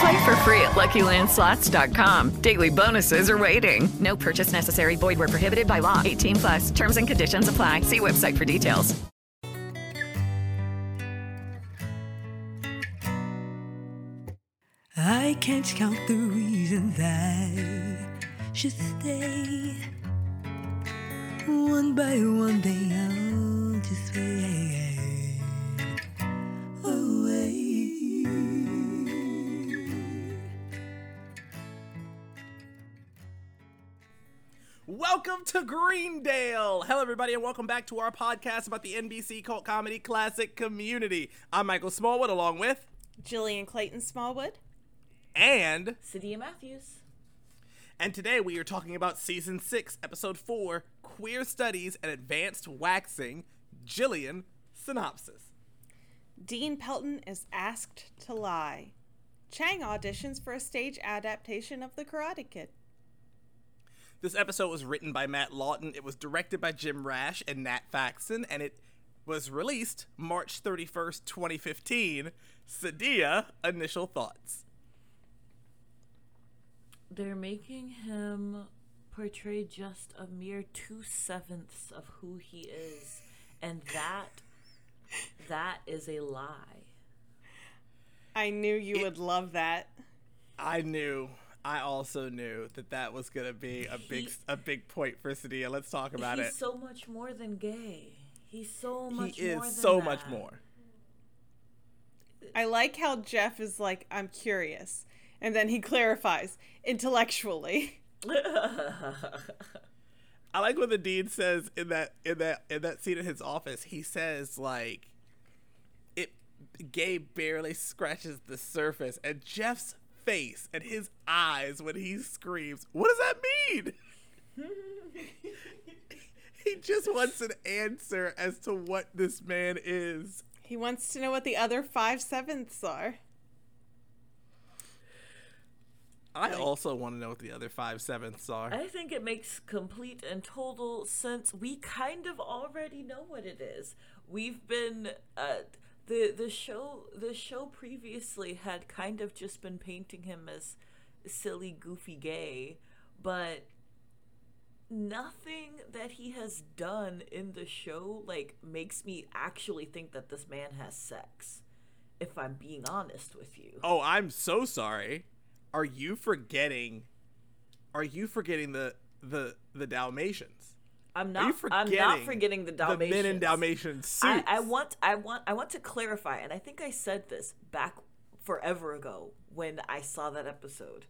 Play for free at LuckyLandSlots.com. Daily bonuses are waiting. No purchase necessary. Void where prohibited by law. 18 plus. Terms and conditions apply. See website for details. I can't count the reasons I should stay. One by one, they all just fade away. Welcome to Greendale. Hello, everybody, and welcome back to our podcast about the NBC cult comedy classic Community. I'm Michael Smallwood, along with Jillian Clayton Smallwood. and Sadia Matthews. and today we are talking about season six, episode four, Queer Studies and Advanced Waxing. Jillian, synopsis. Dean Pelton is asked to lie. Chang auditions for a stage adaptation of The Karate Kid. This episode was written by Matt Lawton. It was directed by Jim Rash and Nat Faxon, and it was released March 31st, 2015. Sadia, initial thoughts. They're making him portray just a mere two sevenths of who he is, and that that is a lie. I knew you would love that. I knew. I also knew that that was gonna be a big He- a big point for Sadia. Let's talk about it. He's it. so much more than gay. He's so much. He much is more than so much more. I like how Jeff is like, I'm curious. And then he clarifies intellectually. I like what the dean says in that in that in that scene in his office. He says like, "It gay barely scratches the surface," and Jeff's face and his eyes when he screams, "What does that mean?" he just wants an answer as to what this man is. He wants to know what the other five sevenths are. I also want to know what the other five sevenths are. I think it makes complete and total sense. We kind of already know what it is. We've been uh, the the show the show previously had kind of just been painting him as silly, goofy gay, but nothing that he has done in the show like makes me actually think that this man has sex. If I'm being honest with you. Oh, I'm so sorry. Are you forgetting? Are you forgetting the the the Dalmatians? I'm not. I'm not forgetting forgetting the Dalmatians. The men in Dalmatian suits. I, I want. I want. I want to clarify, and I think I said this back forever ago when I saw that episode.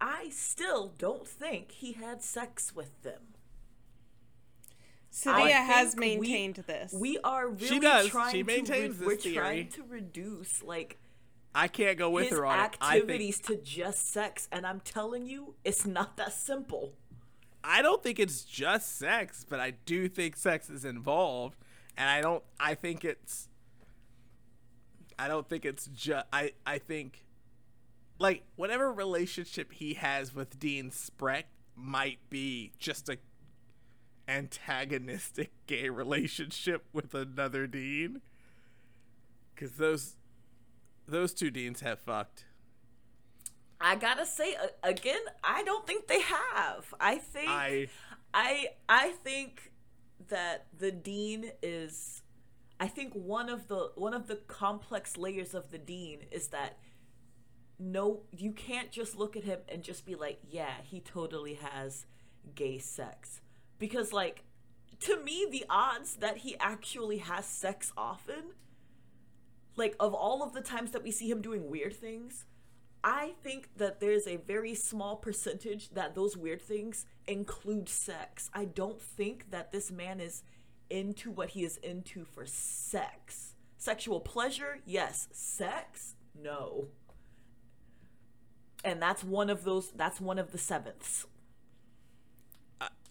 I still don't think he had sex with them. I Sadia has think we- maintained this. We are really She does. trying She to. maintains re- this we're trying to reduce like I can't go with his her on it. I think activities to just sex, and I'm telling you, it's not that simple. I don't think it's just sex, but I do think sex is involved, and I don't. I think it's. I don't think it's just. I I think, like whatever relationship he has with Dean Spreck might be just a antagonistic gay relationship with another dean. Because those those two deans have fucked. I gotta say again, I don't think they have. I think I I I think that the dean is I think one of the one of the complex layers of the dean is that no you can't just look at him and just be like, yeah, he totally has gay sex. Because like to me the odds that he actually has sex often like of all of the times that we see him doing weird things i think that there's a very small percentage that those weird things include sex i don't think that this man is into what he is into for sex sexual pleasure yes sex no and that's one of those that's one of the sevenths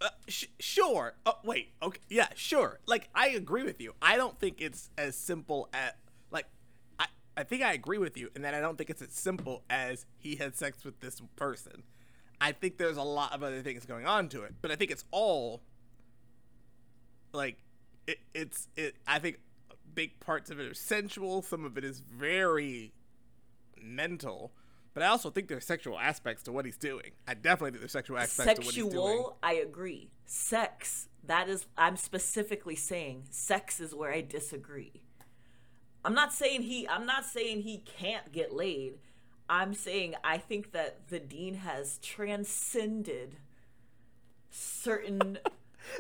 Uh, sh- sure. Oh, wait. Okay. Yeah, sure. Like I agree with you. I don't think it's as simple as I think I agree with you, and that I don't think it's as simple as he had sex with this person. I think there's a lot of other things going on to it, but I think it's all like it, it's it. I think big parts of it are sensual. Some of it is very mental. But I also think there's sexual aspects to what he's doing. I definitely think there's sexual aspects to what he's doing. sexual i agree sex that is i'm specifically saying sex is where i disagree i'm not saying he i'm not saying he can't get laid i'm saying i think that the dean has transcended certain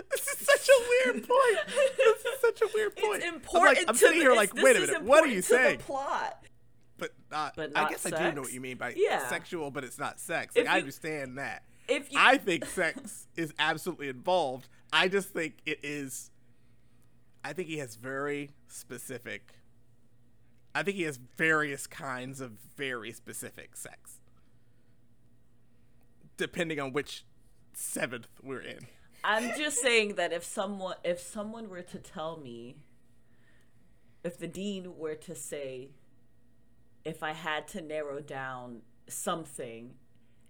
This is such a weird point. This is such a weird point. it's I'm, important like, I'm sitting here it's- like, wait a minute, what are you the saying? plot But not. But not I guess I do know what you mean by Yeah. sexual, but it's not sex. Like, I understand that. if you I think sex is absolutely involved. I just think it is. I think he has very specific. I think he has various kinds of very specific sex. Depending on which seventh we're in. I'm just saying that if someone if someone were to tell me if the dean were to say if I had to narrow down something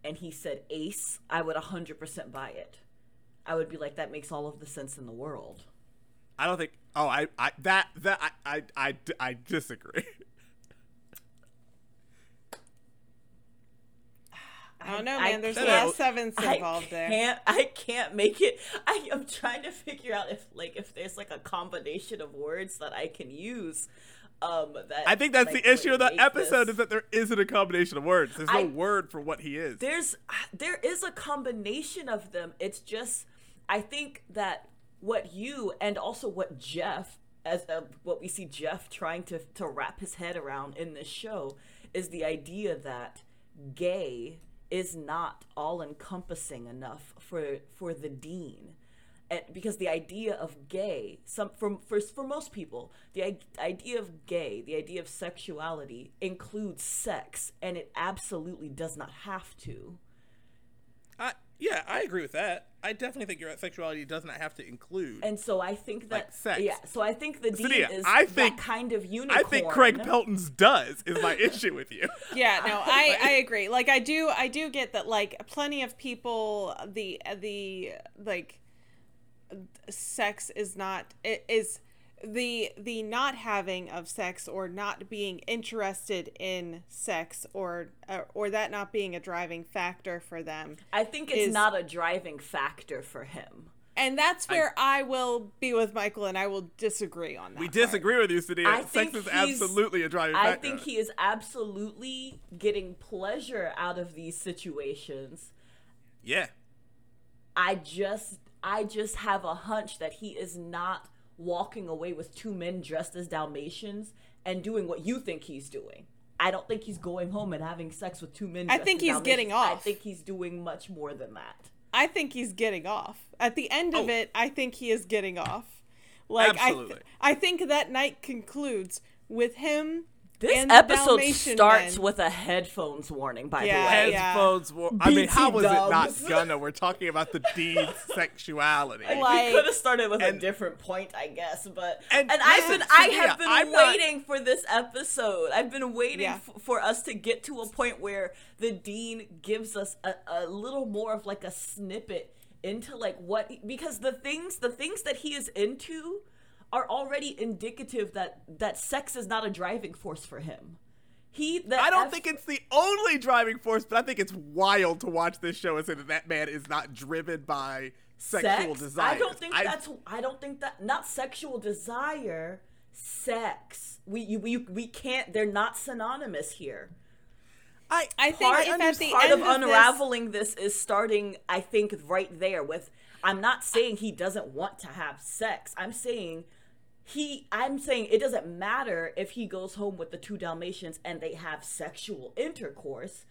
and he said ace, I would 100% buy it. I would be like that makes all of the sense in the world. I don't think. Oh, I, I that that I, I, I, I disagree. I don't know, I man. There's a can't- lot of sevens I involved there. can't I can't make it I am trying to figure out if like if there's like a combination of words that I can use um that I think that's like, the issue of the episode this- is that there isn't a combination of words. There's no I- word for what he is. there's there is a combination of them it's just i think that what you and also what jeff as uh, what we see jeff trying to to wrap his head around in this show is the idea that gay is not all encompassing enough for for the dean. And because the idea of gay some for, for for most people the idea of gay the idea of sexuality includes sex and it absolutely does not have to I, yeah, I agree with that. I definitely think your sexuality does not have to include. and so i think that Like sex. yeah so i think the dean Lydia, is I think- that kind of unicorn I think Craig Pelton's does is my issue with you. Yeah, no, I I agree. Like I do I do get that like plenty of people the the like sex is not it is the the not having of sex or not being interested in sex or or, or that not being a driving factor for them. i think it's is- not a driving factor for him And that's where I, will be with Michael and I will disagree on that. We part. disagree with you, Sadia. Sex is absolutely a driving i factor. think he is absolutely getting pleasure out of these situations Yeah. I just I just have a hunch that he is not walking away with two men dressed as Dalmatians and doing what you think he's doing. I don't think he's going home and having sex with two men. I think he's getting off. I think he's doing much more than that. I think he's getting off. At the end of Oh. it, I think he is getting off. Like I, th- I think that night concludes with him. This and episode Dalmatian starts men. with a headphones warning. By Yeah, the way, yeah. Headphones. War- I mean, how BT was it not gonna? We're talking about the dean's sexuality. Like- we could have started with and- a different point, I guess, but And and, I've been I have been I'm not- waiting for this episode. I've been waiting Yeah. f- for us to get to a point where the dean gives us a, a little more of like a snippet into like what because the things the things that he is into are already indicative that that sex is not a driving force for him. He I don't F- think it's the only driving force, but I think it's wild to watch this show and say that that man is not driven by sexual sex. desire. I don't think that's. I don't think that. Not sexual desire. Sex. We you, we we can't. They're not synonymous here. I, I think Part, if at the part end of of this- unraveling this, is starting. I think right there with. I'm not saying he doesn't want to have sex. I'm saying he I'm saying it doesn't matter if he goes home with the two Dalmatians and they have sexual intercourse.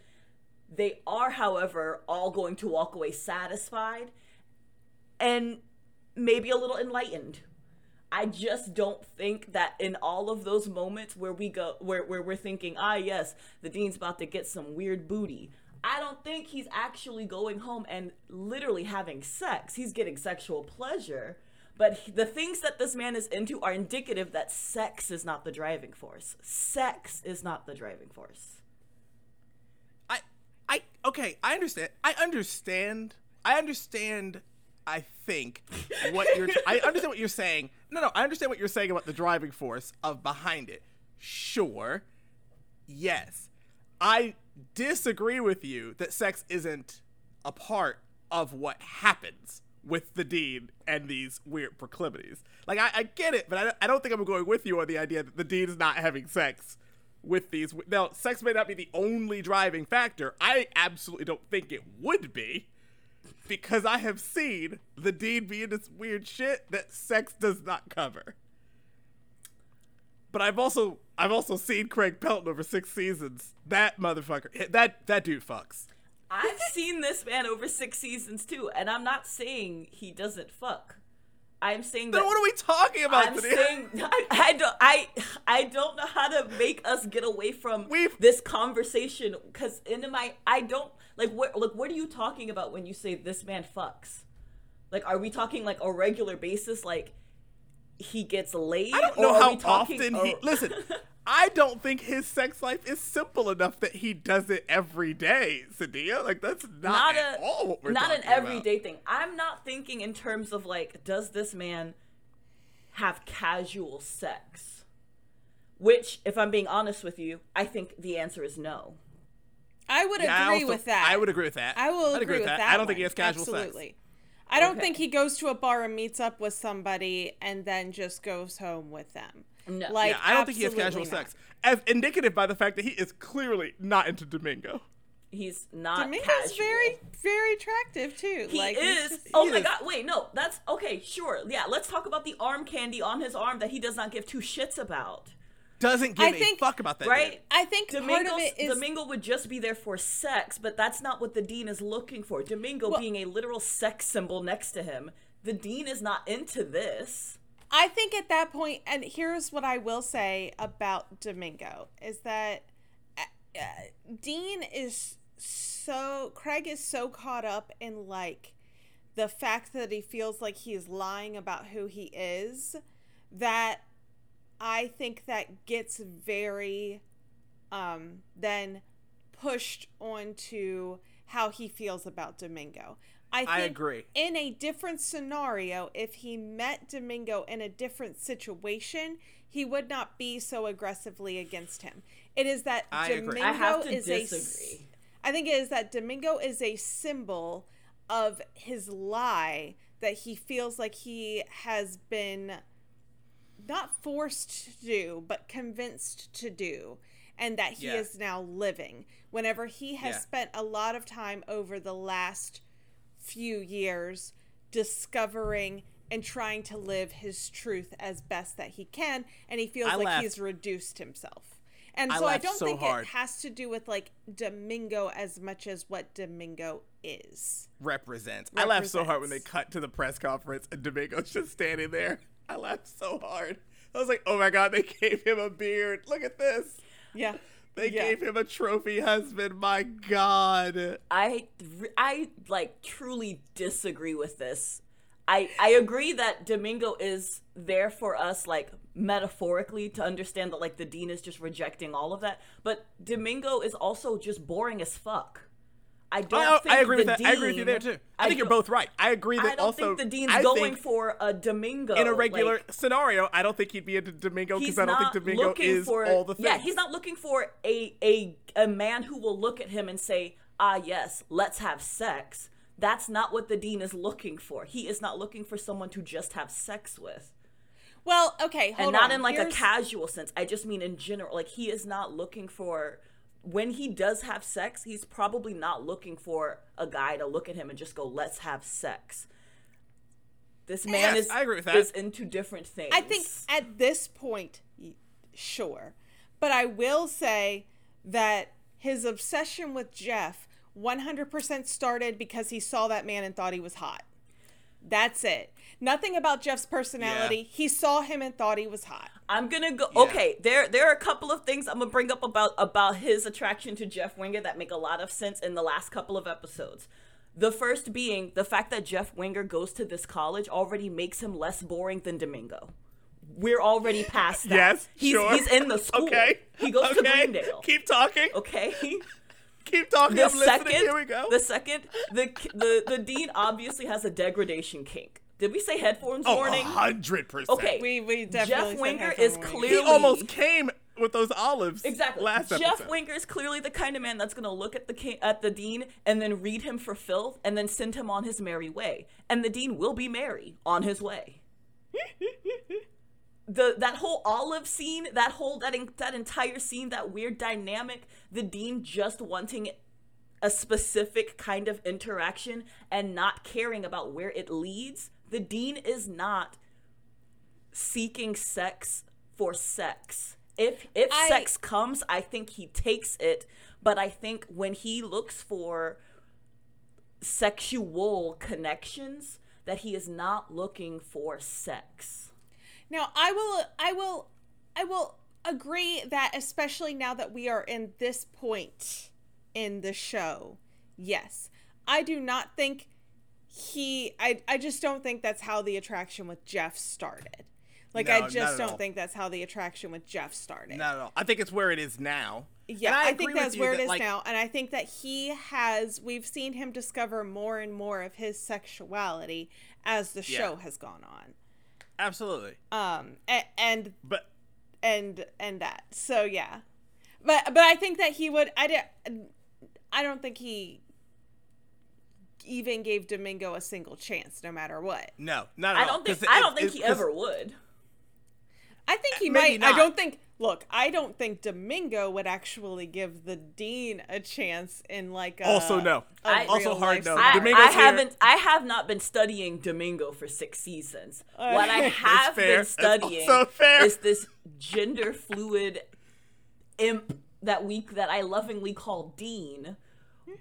They are, however, all going to walk away satisfied and maybe a little enlightened. I just don't think that in all of those moments where we go where, where we're thinking, ah yes, the dean's about to get some weird booty. I don't think he's actually going home and literally having sex. He's getting sexual pleasure. But he- the things that this man is into are indicative that sex is not the driving force. Sex is not the driving force. I I okay, I understand. I understand. I understand. I think what you're. I understand what you're saying. No, no, I understand what you're saying about the driving force of behind it. Sure. Yes. I disagree with you that sex isn't a part of what happens with the dean and these weird proclivities. Like I, I get it, but I, I don't think I'm going with you on the idea that the dean is not having sex with these. Now, sex may not be the only driving factor. I absolutely don't think it would be because I have seen the dean be in this weird shit that sex does not cover. But I've also I've also seen Craig Pelton over six seasons. That motherfucker, that that dude fucks. I've seen this man over six seasons too, and I'm not saying he doesn't fuck. I'm saying that. Then what are we talking about I'm today? saying I, I don't I I don't know how to make us get away from We've- this conversation because into my I don't like what like what are you talking about when you say this man fucks? Like are we talking like a regular basis like he gets laid? I don't know how talking, often he or- listen. I don't think his sex life is simple enough that he does it every day, Sadia. Like that's not, not at a all what we're not an talking about. everyday thing. I'm not thinking in terms of like, does this man have casual sex? Which, if I'm being honest with you, I think the answer is no. I would Yeah, I agree also- with that. I would agree with that. I will I'd agree, with that. I don't think he has casual Absolutely. sex. I don't Okay. think he goes to a bar and meets up with somebody and then just goes home with them. No. Like, yeah, I don't think he has casual not. sex, as indicative by the fact that he is clearly not into Domingo. He's not Domingo's casual. very, very attractive too. He like is. just- oh he my is- god! Wait, no. That's okay. Sure. Yeah. Let's talk about the arm candy on his arm that he does not give two shits about. Doesn't give I a think- fuck about that. Right? dude. I think part Domingo, of it is Domingo would just be there for sex, but that's not what the dean is looking for. Domingo Well- being a literal sex symbol next to him. The dean is not into this. I think at that point, and here's what I will say about Domingo is that uh, uh, Dean is so Craig is so caught up in like the fact that he feels like he is lying about who he is that I think that gets very um then pushed onto how he feels about Domingo. I, think I agree. in a different scenario, if he met Domingo in a different situation, he would not be so aggressively against him. It is that I agree. Domingo I have to is a disagree. s- I think it is that Domingo is a symbol of his lie that he feels like he has been not forced to do, but convinced to do, and that he Yeah. is now living. Whenever he has Yeah. spent a lot of time over the last few years discovering and trying to live his truth as best that he can, and he feels I like laughed. he's reduced himself. And I so I don't so think hard. it has to do with like Domingo as much as what Domingo is. Represents. I laughed so hard when they cut to the press conference and Domingo's just standing there. I laughed so hard. I was like, oh my god, they gave him a beard. Look at this. Yeah. They Yeah. gave him a trophy husband. My god. I I like truly disagree with this. I I agree that Domingo is there for us like metaphorically to understand that like the dean is just rejecting all of that, but Domingo is also just boring as fuck. I don't I, think I agree with the that. I agree with you there too. I, think you're both right. I agree that I don't also think the dean's I going think for a Domingo in a regular like, scenario. I don't think he'd be a Domingo because I don't think Domingo is for all the things. yeah he's not looking for a a a man who will look at him and say ah yes let's have sex that's not what the dean is looking for he is not looking for someone to just have sex with Well, okay, hold and not on. in like Here's- a casual sense i just mean in general like he is not looking for when he does have sex he's probably not looking for a guy to look at him and just go let's have sex This man Yes, is I agree with that. is into different things. I think at this point, sure. But I will say that his obsession with Jeff 100% started because he saw that man and thought he was hot. That's it. Nothing about Jeff's personality. He saw him and thought he was hot. I'm gonna go. Okay, there there are a couple of things I'm gonna bring up about about his attraction to Jeff Winger that make a lot of sense in the last couple of episodes. The first being the fact that Jeff Winger goes to this college already makes him less boring than Domingo. We're already past that. Yes, he's sure. he's in the school. Okay. he goes to Okay. Greendale. Keep talking. Okay. Keep talking. The I'm second, listening. Here we go. the second, the the the dean obviously has a degradation kink. Did we say headphones oh, warning? hundred percent. Okay. We, we definitely Jeff said Winger headphone is warning. clearly He almost came with those olives. Exactly. Last Jeff episode. Winger is clearly the kind of man that's gonna look at the king, at the dean and then read him for filth and then send him on his merry way. And the dean will be merry on his way. the that whole olive scene, that whole that en- that entire scene, that weird dynamic, the dean just wanting a specific kind of interaction and not caring about where it leads. The dean is not seeking sex for sex. If if I- sex comes, I think he takes it, but I think when he looks for sexual connections that he is not looking for sex. Now, I will I will I will agree that especially now that we are in this point in the show. Yes. I do not think he I I just don't think that's how the attraction with Jeff started. Like No, I just don't all. think that's how the attraction with Jeff started. Not at all. I think it's where it is now. Yeah, And I, think that's where it that, is like, now, and I think that he has. We've seen him discover more and more of his sexuality as the Yeah. show has gone on. Absolutely. Um, and, and But and and that. So yeah, but but I think that he would. I don't. I don't think he even gave Domingo a single chance, no matter what. no, not at I all. don't think 'Cause I it- don't think it- he 'cause- ever would. I think he Maybe might. I don't think. Look, I don't think Domingo would actually give the dean a chance in like a. Also no. a I- also hard life no. I. Domingo's I haven't. I have not been studying Domingo for six seasons. what I have fair. been studying also fair. is this gender fluid imp that we that I lovingly call Dean,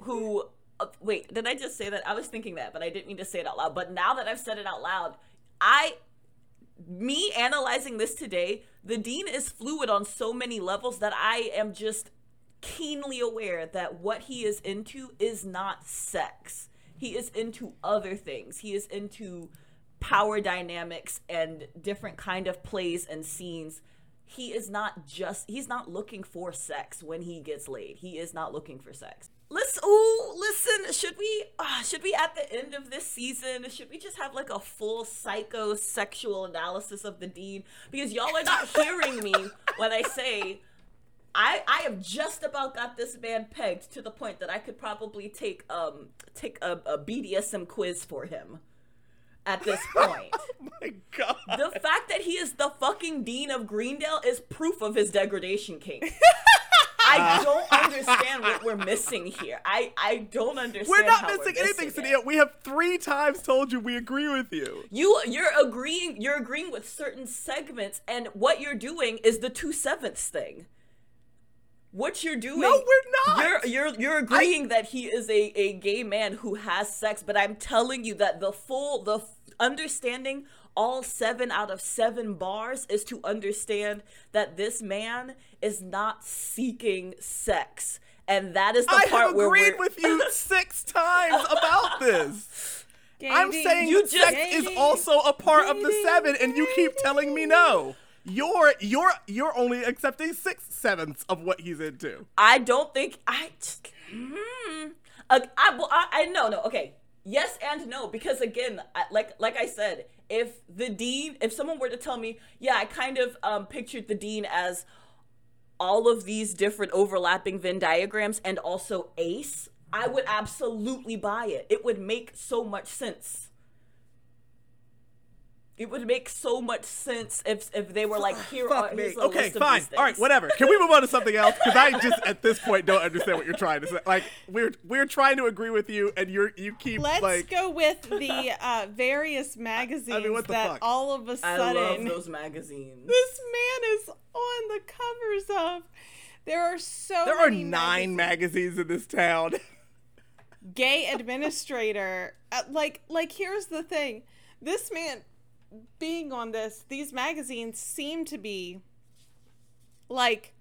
who. Uh, wait, did I just say that? I was thinking that, but I didn't mean to say it out loud. But now that I've said it out loud, I me analyzing this today, the dean is fluid on so many levels that I am just keenly aware that what he is into is not sex. He is into other things. He is into power dynamics and different kind of plays and scenes. He is not just he's not looking for sex when he gets laid. He is not looking for sex. Let's oh listen, should we uh, should we at the end of this season should we just have like a full psychosexual analysis of the dean because y'all are not hearing me when I say I I have just about got this man pegged to the point that I could probably take um take a, a BDSM quiz for him at this point. My God. the fact that he is the fucking dean of Greendale is proof of his degradation kink. I uh, don't understand what we're missing here. I I don't understand. We're not missing anything, missing Sadia. it. We have three times told you we agree with you. You you're agreeing you're agreeing with certain segments, and what you're doing is the two sevenths thing. What you're doing? No, we're not. You're you're you're agreeing that he is a a gay man who has sex, but I'm telling you that the full the f- understanding all seven out of seven bars is to understand that this man is not seeking sex, and that is the I part have where agreed we're, with you six times about this. I'm Gating. saying You that just- sex is also a part of the seven, and you keep telling me no. You're you're you're only accepting six sevenths of what he's into. I don't think I. Hmm. Uh, I, I I no no okay yes and no because again I, like like I said if the dean if someone were to tell me yeah I kind of um pictured the dean as all of these different overlapping Venn diagrams and also Ace I would absolutely buy it it would make so much sense It would make so much sense if if they were like, here are me. here's a Okay, list of fine. All right, whatever. Can we move on to something else? Because I just at this point don't understand what you're trying to say. Like we're we're trying to agree with you, and you're you keep Let's like go with the uh, various magazines what the that fuck? all of a sudden I love those magazines. this man is on the covers of. There are so there are many nine magazines in this town. gay administrator uh, like like here's the thing this man being on this these magazines seem to be like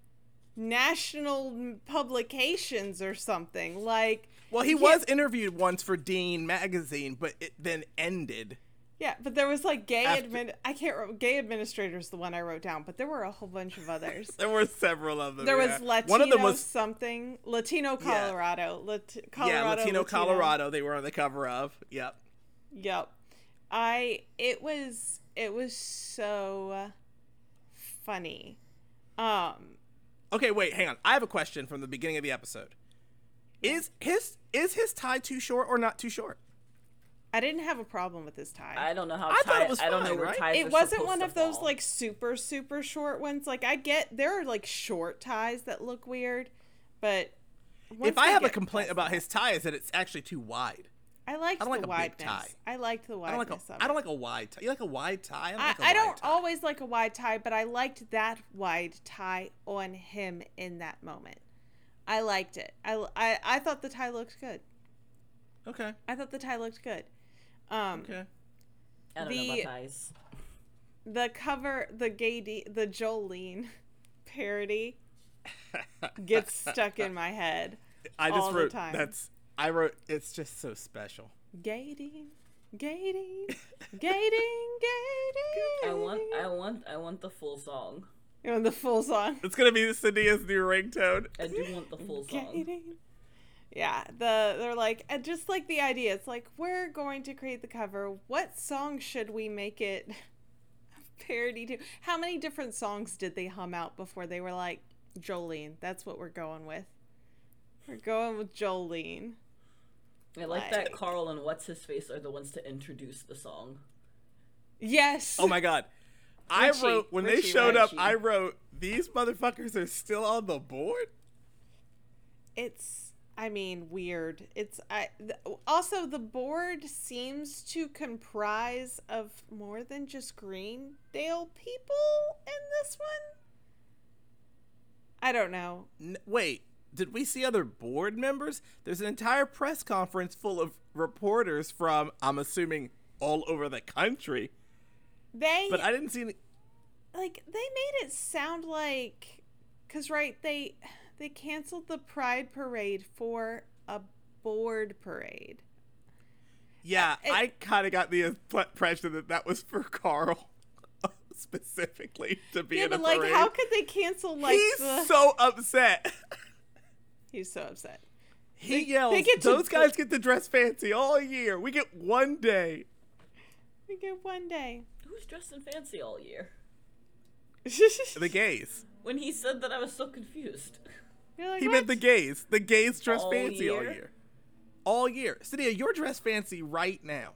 national publications or something like Well, he was interviewed once for Dean magazine, but it then ended. yeah but there was like gay After- admin i can't remember gay administrators the one i wrote down but there were a whole bunch of others There were several of them. there was latino One of them was something latino colorado Lat- colorado yeah, Latino, Latino. Colorado. They were on the cover of. Yep. Yep. I it was it was so funny. Um Okay, wait, hang on. I have a question from the beginning of the episode. Is his is his tie too short or not too short? I didn't have a problem with this tie. I don't know how. I thought it tie- was I don't know fine, where right? ties are it wasn't one to of those fall. like super super short ones. Like I get there are like short ties that look weird, but once if I have a complaint about his tie, is that it's actually too wide. I liked I don't like the a big tie. I liked the I don't wideness like of a I it. don't like a wide tie. You like a wide tie? I don't, I, like a I wide don't tie. always like a wide tie, but I liked that wide tie on him in that moment. I liked it. I, I, I thought the tie looked good. Okay. I thought the tie looked good. Um, Okay. I don't know the- about ties. the cover, the gay, D, the Jolene parody gets stuck in my head. I just all the wrote time. that's I wrote it's just so special. Gay Dean, gating, gating, gay dean. I want, I want, I want the full song. You want the full song. It's gonna be Cynthia's new ringtone. I do want the full song. Gay Dean. Yeah, the they're like and just like the idea. It's like we're going to create the cover. What song should we make it parody to? How many different songs did they hum out before they were like Jolene? That's what we're going with. We're going with Jolene. I like that Carl and what's his face are the ones to introduce the song. Yes. Oh my god. I Richie, wrote when they Richie, showed up, I wrote these motherfuckers are still on the board. it's i mean weird it's i th- also the board seems to comprise of more than just greendale people in this one i don't know N- wait, did we see other board members? There's an entire press conference full of reporters from I'm assuming all over the country, they but I didn't see any like they made it sound like because right they they canceled the pride parade for a board parade Yeah, uh, it- I kind of got the impression that that was for Carl specifically to be yeah in but a like parade. how could they cancel like He's the so upset. he's so upset He They- yells, they get "Those put- guys get to dress fancy all year. We get one day." we get one day Who's dressed in fancy all year? The gays. When he said that, I was so confused. Like, He meant the gays. The gays dress All fancy all year? year. All year. Sadia, you're dressed fancy right now.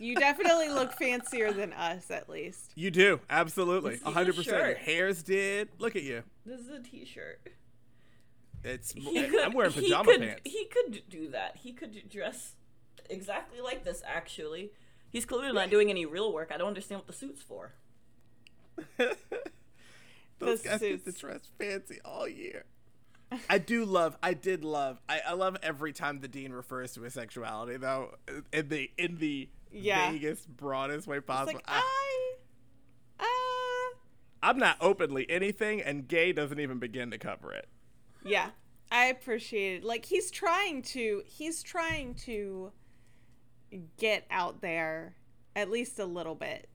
You definitely look fancier than us, at least. You do, absolutely, It's a hundred percent. Your shirt. hair's did. Look at you. This is a T-shirt. It's. He I'm could, wearing he pajama could, pants. He could do that. He could dress exactly like this. Actually, he's clearly not doing any real work. I don't understand what the suit's for. Those The guys get to dress fancy all year. I do love. I did love. I, I love every time the dean refers to his sexuality, though, in the in the Yeah. vaguest, broadest way possible. like, I, I. Uh. I'm not openly anything, and gay doesn't even begin to cover it. Yeah. I appreciate it. Like, he's trying to. He's trying to get out there at least a little bit.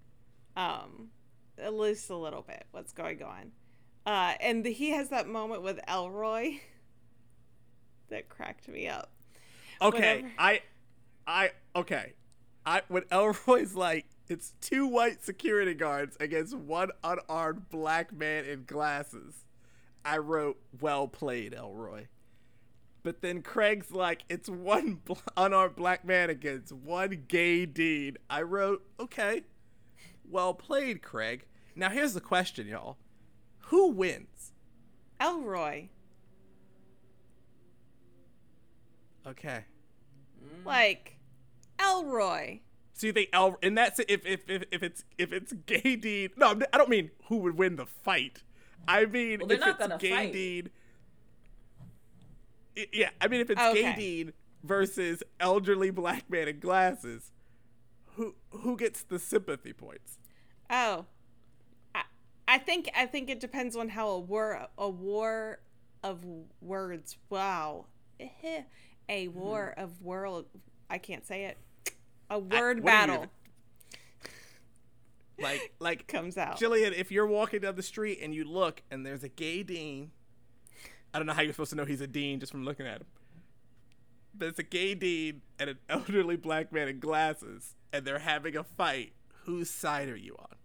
Um, at least a little bit. What's going on? Uh, and the, he has that moment with Elroy that cracked me up. Okay, Whatever. I, I okay, I when Elroy's like it's two white security guards against one unarmed black man in glasses. I wrote, "Well played, Elroy." But then Craig's like, it's one bl- unarmed black man against one gay dean. I wrote, okay, well played, Craig. Now here's the question, y'all: Who wins? Elroy. Okay. Like, Elroy. See, you think El? And that's if if if, if it's if it's gay dean. No, I'm- don't mean who would win the fight. I mean Well, they're if not it's gonna gay fight. dean. I- Yeah, I mean if it's Okay. gay dean versus elderly black man in glasses, who who gets the sympathy points? Oh. I, I think I think it depends on how a war a war of words. Wow. A war of world I can't say it. A word what are you battle Like like comes out. Jillian, if you're walking down the street and you look and there's a gay dean, I don't know how you're supposed to know he's a dean just from looking at him. But it's a gay dean and an elderly black man in glasses, and they're having a fight. Whose side are you on?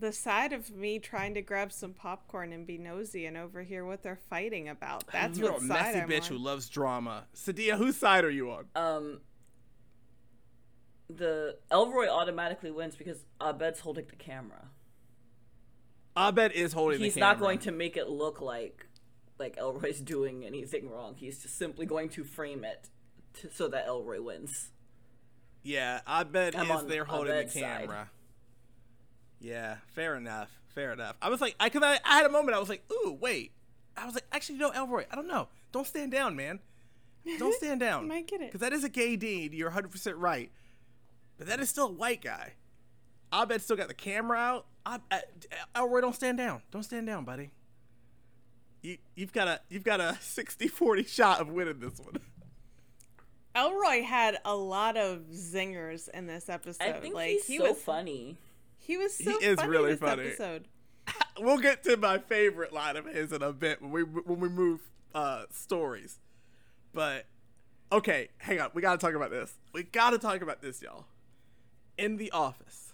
the side of me trying to grab some popcorn and be nosy and overhear what they're fighting about. That's You're what a side messy I'm bitch on. who loves drama. Sadia, whose side are you on? Um, the Elroy automatically wins because Abed's holding the camera. Abed is holding He's the camera. He's not going to make it look like like Elroy's doing anything wrong. He's just simply going to frame it to, so that Elroy wins. Yeah, Abed I'm is on there holding Abed's the side. camera. Yeah, fair enough. Fair enough. I was like, I cause I, I had a moment. I was like, ooh, wait. I was like, actually, no, Elroy. I don't know. Don't stand down, man. Don't stand down. you might get it. Because that is a gay deed. You're 100 percent right. But that is still a white guy. Abed still got the camera out. I, I, Elroy, don't stand down. Don't stand down, buddy. You, you've got a you've got a 60-40 shot of winning this one. Elroy had a lot of zingers in this episode. I think like he's he so was funny. he was so He so is really this funny. episode. we'll get to my favorite line of his in a bit when we when we move uh stories. But okay, hang on. We got to talk about this. We got to talk about this, y'all. In the office,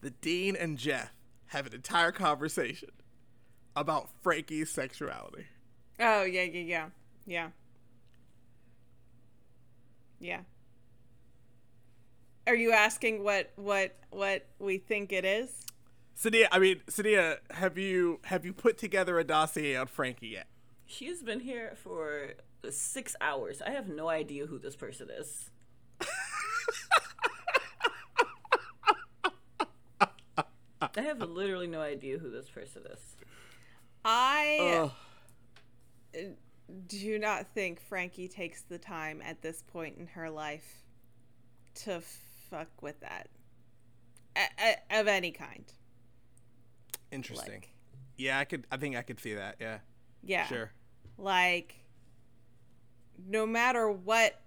the dean and Jeff have an entire conversation about Frankie's sexuality. Oh yeah, yeah, yeah, yeah, yeah. Are you asking what what what we think it is? Sadia, I mean, Sadia, have you have you put together a dossier on Frankie yet? She's been here for six hours. I have no idea who this person is. I have literally no idea who this person is. I do not think Frankie takes the time at this point in her life to fuck with that a- a- of any kind. Interesting. Like, yeah, I could. I think I could see that. Yeah. yeah. Sure. Like, no matter what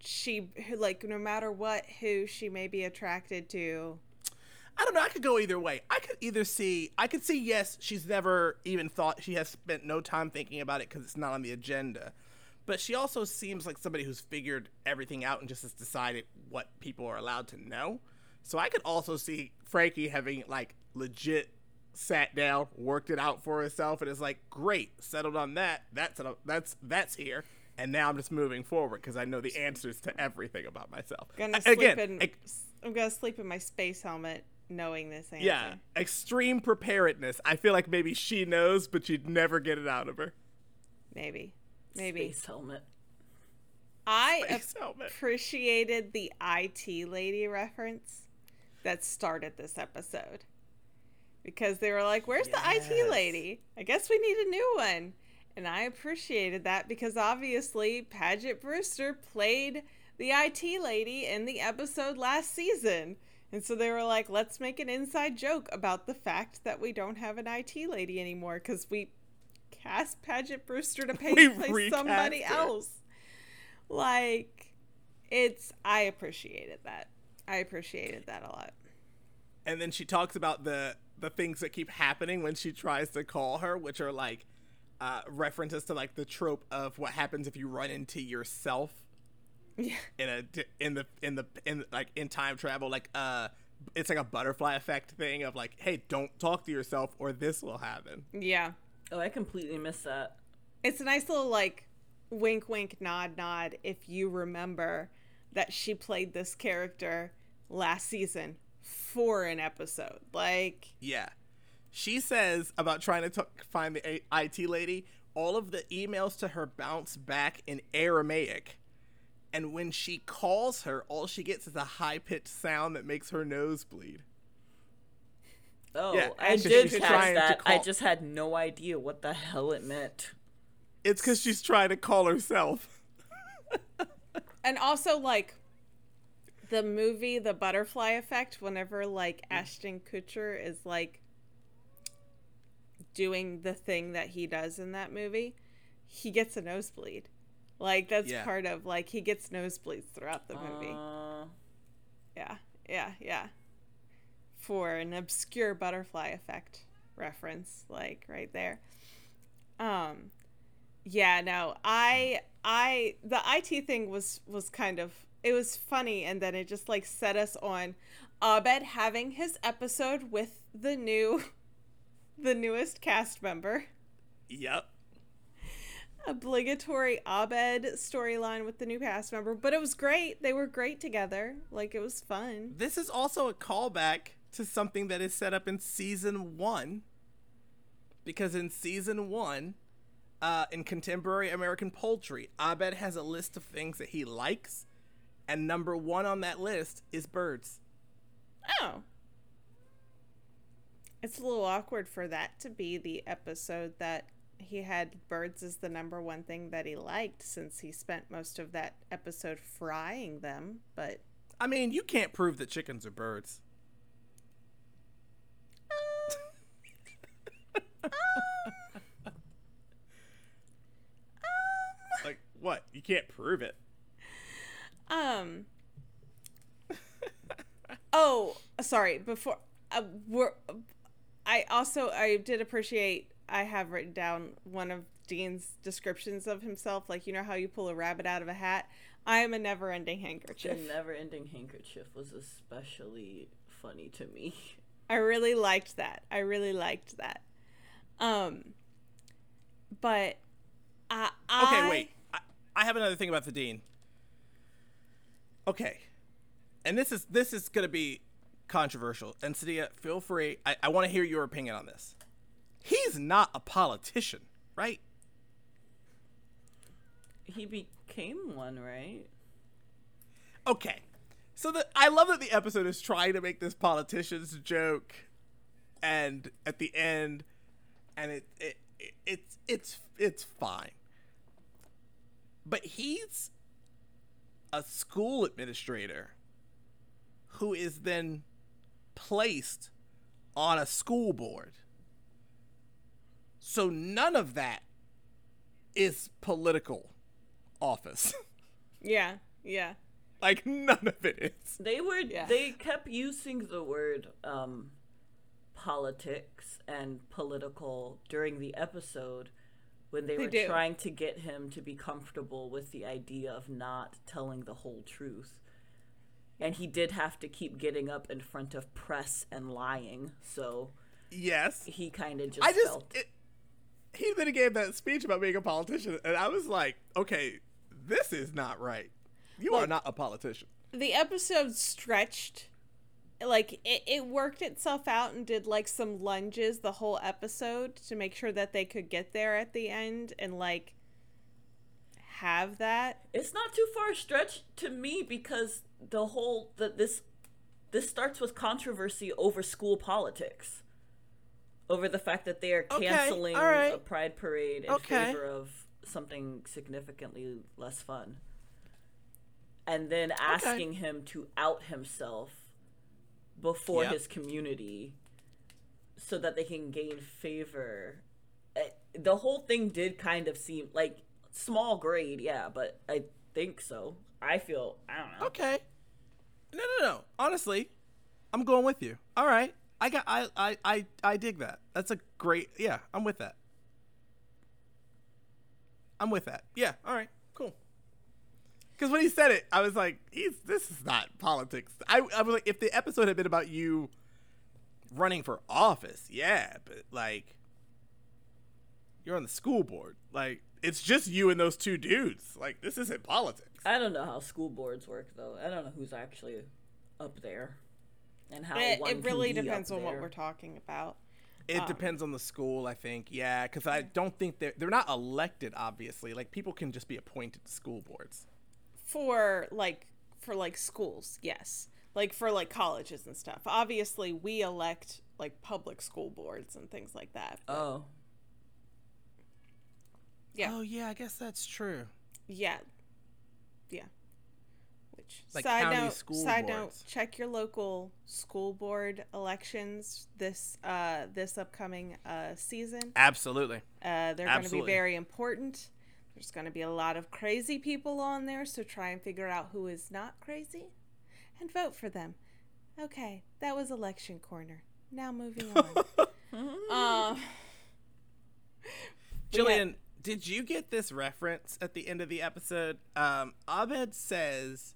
she, like, no matter what who she may be attracted to, I don't know. I could go either way. I could either see, I could see, yes, she's never even thought, she has spent no time thinking about it because it's not on the agenda. But she also seems like somebody who's figured everything out and just has decided what people are allowed to know. So I could also see Frankie having, like, legit sat down, worked it out for herself, and is like, great, settled on that. That's, that's, that's here. And now I'm just moving forward because I know the answers to everything about myself. gonna Again, in. e- I'm gonna sleep in my space helmet, knowing this answer. Yeah, extreme preparedness. I feel like maybe she knows, but you'd never get it out of her. maybe, maybe. Space helmet. I Space helmet. appreciated the IT lady reference that started this episode because they were like, "Where's the IT lady? I guess we need a new one." And I appreciated that because obviously Paget Brewster played the IT lady in the episode last season. And so they were like, let's make an inside joke about the fact that we don't have an IT lady anymore because we cast Paget Brewster to pay play somebody her. else. Like, it's, I appreciated that. I appreciated that a lot. And then she talks about the the things that keep happening when she tries to call her, which are like uh, references to like the trope of what happens if you run into yourself Yeah. in a in the in the in like in time travel. Like uh, it's like a butterfly effect thing of like, hey, don't talk to yourself or this will happen. Yeah. Oh, I completely missed that. It's a nice little like wink wink nod nod if you remember that she played this character last season for an episode. Like Yeah. She says about trying to t- find the A- IT lady, all of the emails to her bounce back in Aramaic. And when she calls her, all she gets is a high pitched sound that makes her nose bleed. Oh, Yeah, I and did she's catch trying to that. I just had no idea what the hell it meant. It's because she's trying to call herself. and also like the movie The Butterfly Effect whenever like Mm. Ashton Kutcher is like doing the thing that he does in that movie, he gets a nosebleed. Like that's Yeah. part of like he gets nosebleeds throughout the movie. Uh, Yeah, yeah, yeah. For an obscure butterfly effect reference, like right there. Um, yeah, no, I, I, the IT thing was was kind of it was funny, and then it just like set us on Abed having his episode with the new, the newest cast member Yep. Obligatory Abed storyline with the new cast member, but it was great. They were great together. Like it was fun. This is also a callback to something that is set up in season one. Because in season one, uh, in contemporary American poultry, Abed has a list of things that he likes, and number one on that list is birds. Oh. It's a little awkward for that to be the episode that he had birds as the number one thing that he liked since he spent most of that episode frying them, but I mean, you can't prove that chickens are birds. like what? You can't prove it. um Oh, sorry, before uh, we're I also I did appreciate I have written down one of Dean's descriptions of himself like you know how you pull a rabbit out of a hat. I am a never-ending handkerchief. the never-ending handkerchief was especially funny to me. I really liked that. I really liked that. Um, but I, Okay, I wait. I, I have another thing about the dean. Okay, and this is this is gonna be controversial. And Sadia, feel free. I, I want to hear your opinion on this. He's not a politician, right? He became one, right? Okay, so the I love that the episode is trying to make this politician's joke, and at the end, and it, it, it it's it's it's fine. But he's a school administrator who is then placed on a school board. So none of that is political office. yeah, yeah. like none of it is. They were Yeah. they kept using the word um politics and political during the episode when they, They were do. trying to get him to be comfortable with the idea of not telling the whole truth. And he did have to keep getting up in front of press and lying, so Yes. he kind of just I just felt it, he then gave that speech about being a politician, and I was like, okay, this is not right. You are not a politician. The episode stretched, like it, it worked itself out and did like some lunges the whole episode to make sure that they could get there at the end and like have that. It's not too far stretched to me because the whole that this this starts with controversy over school politics. Over the fact that they are Okay, canceling all right. a pride parade in Okay. favor of something significantly less fun. And then asking him to out himself before Yep. his community so that they can gain favor. Eh, The whole thing did kind of seem like small grade, yeah, but I think so. I feel I don't know. Okay. No, no, no. Honestly, I'm going with you. All right. I got. I. I. I. I dig that. That's a great. Yeah. I'm with that. I'm with that. Yeah. All right. Cool. Because when he said it, I was like, "He's. This is not politics." I. I was like, if the episode had been about you running for office, yeah, but like, You're on the school board. Like it's just you and those two dudes. Like this isn't politics. I don't know how school boards work though. I don't know who's actually up there and how It, one it really can be depends up on what we're talking about. It um, depends on the school, I think. Yeah, because I don't think they're they're not elected. Obviously, like people can just be appointed to school boards. for like for like schools yes like for like colleges and stuff obviously we elect like public school boards and things like that but Oh, yeah Oh yeah, I guess that's true. yeah yeah which Like side county note school side note check your local school board elections this uh this upcoming uh season Absolutely. uh, they're going to be very important. There's going to be a lot of crazy people on there, so try and figure out who is not crazy and vote for them. Okay, that was election corner. Now moving on. um, Jillian, did you get this reference at the end of the episode? Um, Abed says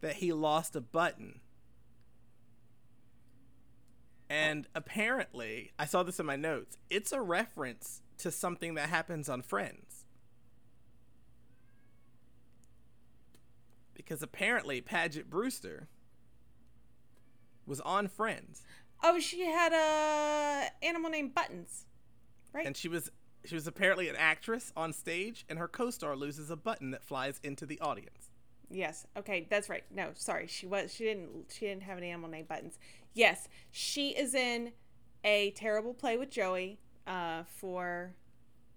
that he lost a button. And oh. apparently, I saw this in my notes. It's a reference to something that happens on Friends. Because apparently, Paget Brewster was on Friends. oh, she had a animal named Buttons, right? and she was she was apparently an actress on stage and her co-star loses a button that flies into the audience Yes. Okay, that's right. No, sorry. She was she didn't she didn't have an animal named Buttons. Yes, she is in a terrible play with Joey uh for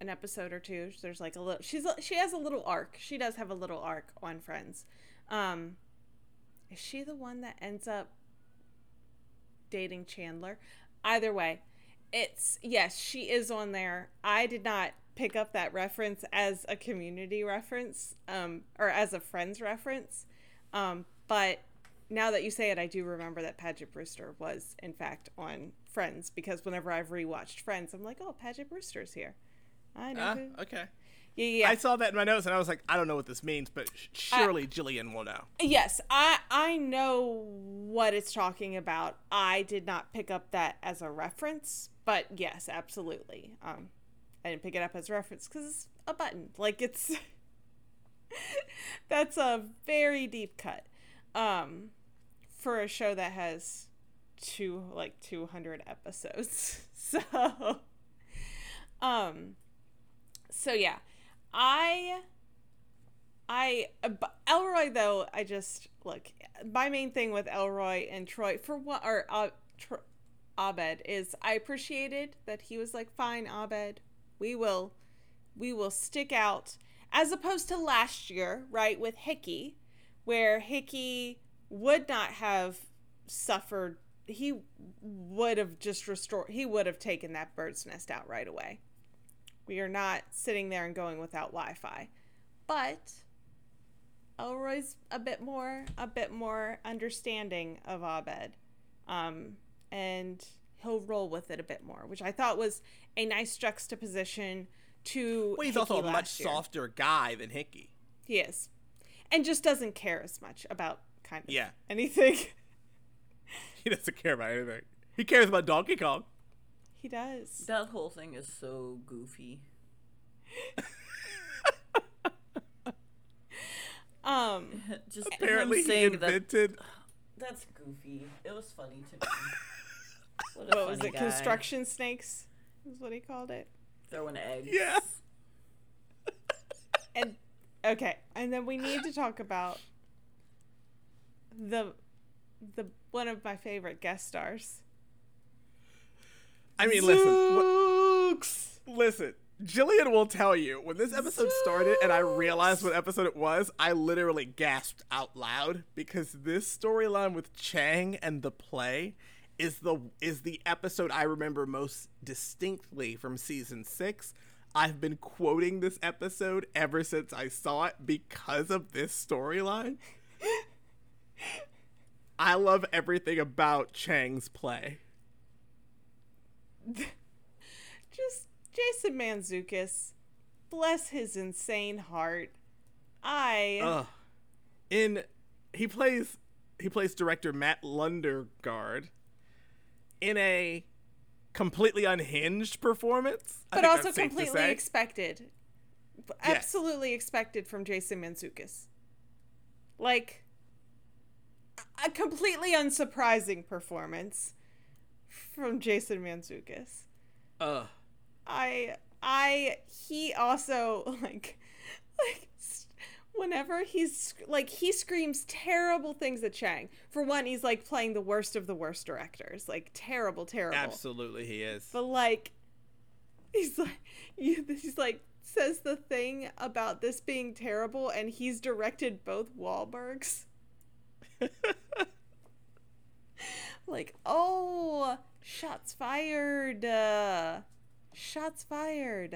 an episode or two. There's like a little she's she has a little arc. She does have a little arc on Friends. Um is she the one that ends up dating Chandler? Either way, it's yes, she is on there. I did not pick up that reference as a community reference um, or as a friends reference. Um, but now that you say it, I do remember that Paget Brewster was in fact on Friends because whenever I've rewatched Friends, I'm like, oh, Paget Brewster's here. I know. Ah, who- okay Yeah, yeah. i saw that in my notes and i was like i don't know what this means but sh- surely jillian will know Yes, I I know what it's talking about. I did not pick up that as a reference, but yes, absolutely. Um, I didn't pick it up as reference because it's a button. Like it's that's a very deep cut. Um, for a show that has two like two hundred episodes, so um, so yeah, I. I uh, Elroy though I just look my main thing with Elroy and Troy for what or uh, Tr- Abed is I appreciated that he was like fine Abed we will we will stick out as opposed to last year right with Hickey where Hickey would not have suffered he would have just restored he would have taken that bird's nest out right away we are not sitting there and going without Wi-Fi but Elroy's a bit more a bit more understanding of Abed. Um, and he'll roll with it a bit more, which I thought was a nice juxtaposition to well he's Hickey also a much year. softer guy than hickey He is. And just doesn't care as much about kind of Yeah. anything. he doesn't care about anything he cares about donkey kong he does. that whole thing is so goofy. Um Just apparently he saying that invented that's goofy. It was funny to me. What, what was it? guy. Construction snakes is what he called it. Throwing eggs. yeah And okay, and then we need to talk about the the one of my favorite guest stars. i mean listen wh- listen Jillian will tell you when this episode started and I realized what episode it was, I literally gasped out loud because this storyline with Chang and the play is the is the episode I remember most distinctly from season 6. I've been quoting this episode ever since I saw it because of this storyline. I love everything about Chang's play. Just Jason Mantzoukas, bless his insane heart. I Ugh. In he plays he plays director Matt Lundergaard in a completely unhinged performance, but also that's safe to completely expected. Yes. Absolutely expected from Jason Mantzoukas. Like a completely unsurprising performance from Jason Mantzoukas. Ugh. I I he also like like whenever he's like he screams terrible things at Chang. For one, he's like playing the worst of the worst directors, like terrible, terrible. Absolutely, he is. But like, he's like, you, he's like says the thing about this being terrible, and he's directed both Wahlbergs. like, oh, shots fired. Uh, shots fired.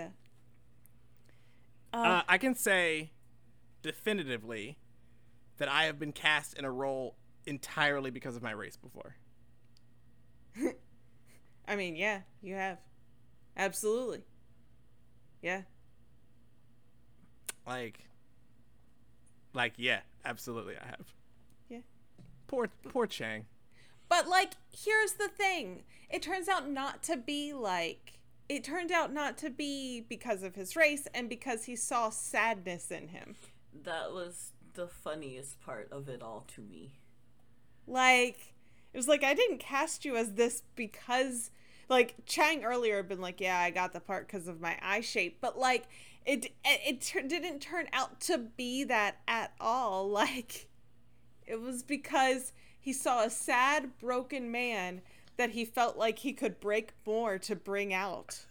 Uh, I can say definitively that I have been cast in a role entirely because of my race before. I mean, yeah, you have. Absolutely. Yeah. Like, like yeah, absolutely, I have. Yeah. Poor, poor Chang. But like, here's the thing. It turns out not to be like it turned out not to be because of his race and because he saw sadness in him. That was the funniest part of it all to me. Like it was like I didn't cast you as this because like Chang earlier had been like, "Yeah, I got the part because of my eye shape," but like it it, it didn't turn out to be that at all. Like it was because he saw a sad, broken man that he felt like he could break more to bring out.